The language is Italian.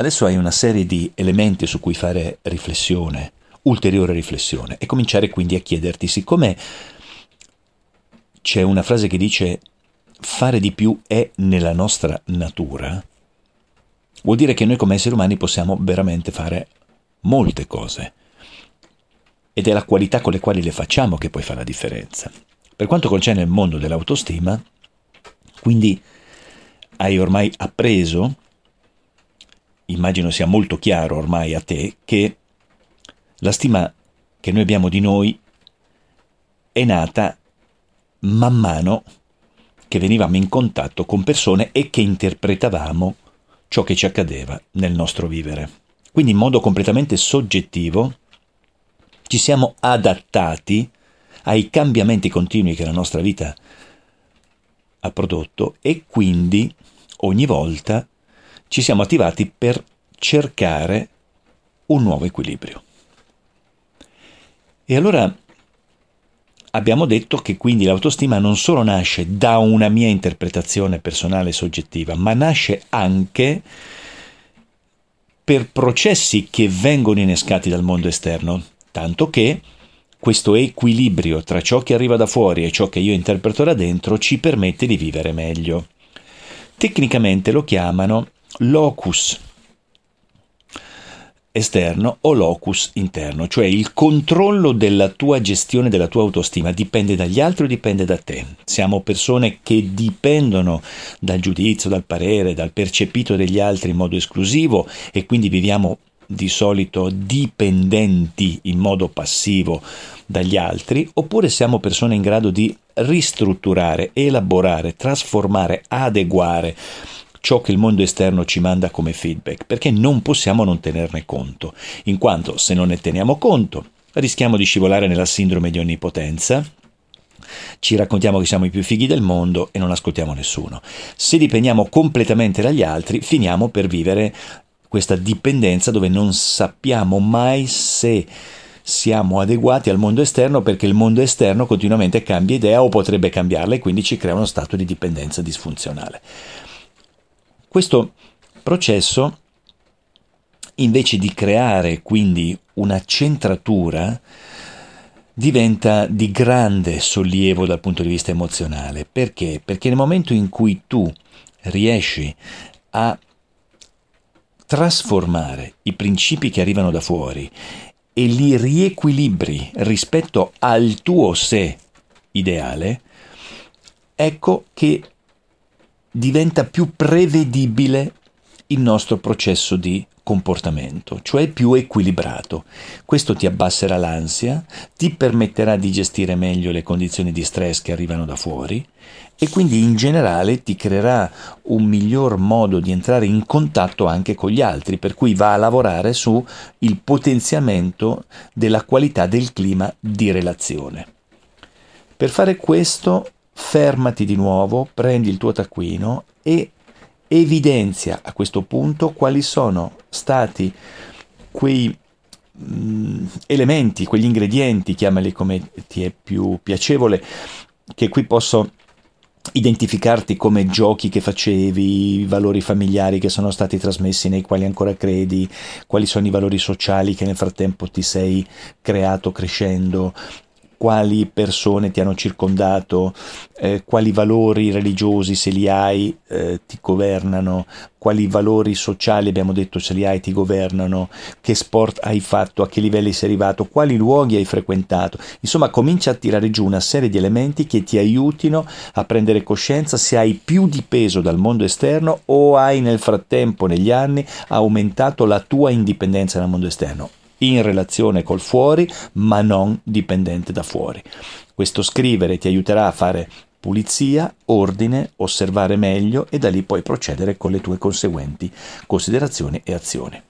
adesso hai una serie di elementi su cui fare riflessione, ulteriore riflessione, e cominciare quindi a chiederti, siccome c'è una frase che dice fare di più è nella nostra natura, vuol dire che noi come esseri umani possiamo veramente fare molte cose. Ed è la qualità con le quali le facciamo che poi fa la differenza. Per quanto concerne il mondo dell'autostima, quindi hai ormai appreso, immagino sia molto chiaro ormai a te, che la stima che noi abbiamo di noi è nata man mano che venivamo in contatto con persone e che interpretavamo ciò che ci accadeva nel nostro vivere. Quindi in modo completamente soggettivo ci siamo adattati ai cambiamenti continui che la nostra vita ha prodotto e quindi ogni volta ci siamo attivati per cercare un nuovo equilibrio. E allora abbiamo detto che quindi l'autostima non solo nasce da una mia interpretazione personale soggettiva, ma nasce anche per processi che vengono innescati dal mondo esterno, tanto che questo equilibrio tra ciò che arriva da fuori e ciò che io interpreto da dentro ci permette di vivere meglio. Tecnicamente lo chiamano locus esterno o locus interno, cioè il controllo della tua gestione della tua autostima dipende dagli altri o dipende da te. Siamo persone che dipendono dal giudizio, dal parere, dal percepito degli altri in modo esclusivo e quindi viviamo di solito dipendenti in modo passivo dagli altri, oppure siamo persone in grado di ristrutturare, elaborare, trasformare, adeguare ciò che il mondo esterno ci manda come feedback, perché non possiamo non tenerne conto, in quanto se non ne teniamo conto rischiamo di scivolare nella sindrome di onnipotenza, ci raccontiamo che siamo i più fighi del mondo e non ascoltiamo nessuno. Se dipendiamo completamente dagli altri, finiamo per vivere questa dipendenza dove non sappiamo mai se siamo adeguati al mondo esterno perché il mondo esterno continuamente cambia idea o potrebbe cambiarla e quindi ci crea uno stato di dipendenza disfunzionale. Questo processo, invece di creare quindi una centratura, diventa di grande sollievo dal punto di vista emozionale. Perché? Perché nel momento in cui tu riesci a trasformare i principi che arrivano da fuori e li riequilibri rispetto al tuo sé ideale, ecco che diventa più prevedibile il nostro processo di comportamento, cioè più equilibrato. Questo ti abbasserà l'ansia, ti permetterà di gestire meglio le condizioni di stress che arrivano da fuori e quindi in generale ti creerà un miglior modo di entrare in contatto anche con gli altri, per cui va a lavorare su il potenziamento della qualità del clima di relazione. Per fare questo fermati di nuovo, prendi il tuo taccuino e evidenzia a questo punto quali sono stati quei mh, mm, elementi, quegli ingredienti, chiamali come ti è più piacevole, che qui posso identificarti come giochi che facevi, valori familiari che sono stati trasmessi nei quali ancora credi, quali sono i valori sociali che nel frattempo ti sei creato crescendo, quali persone ti hanno circondato, eh, quali valori religiosi, se li hai, eh, ti governano, quali valori sociali, abbiamo detto, se li hai, ti governano, che sport hai fatto, a che livelli sei arrivato, quali luoghi hai frequentato. Insomma, comincia a tirare giù una serie di elementi che ti aiutino a prendere coscienza se hai più di peso dal mondo esterno o hai nel frattempo, negli anni, aumentato la tua indipendenza dal mondo esterno in relazione col fuori, ma non dipendente da fuori. Questo scrivere ti aiuterà a fare pulizia, ordine, osservare meglio e da lì poi procedere con le tue conseguenti considerazioni e azioni.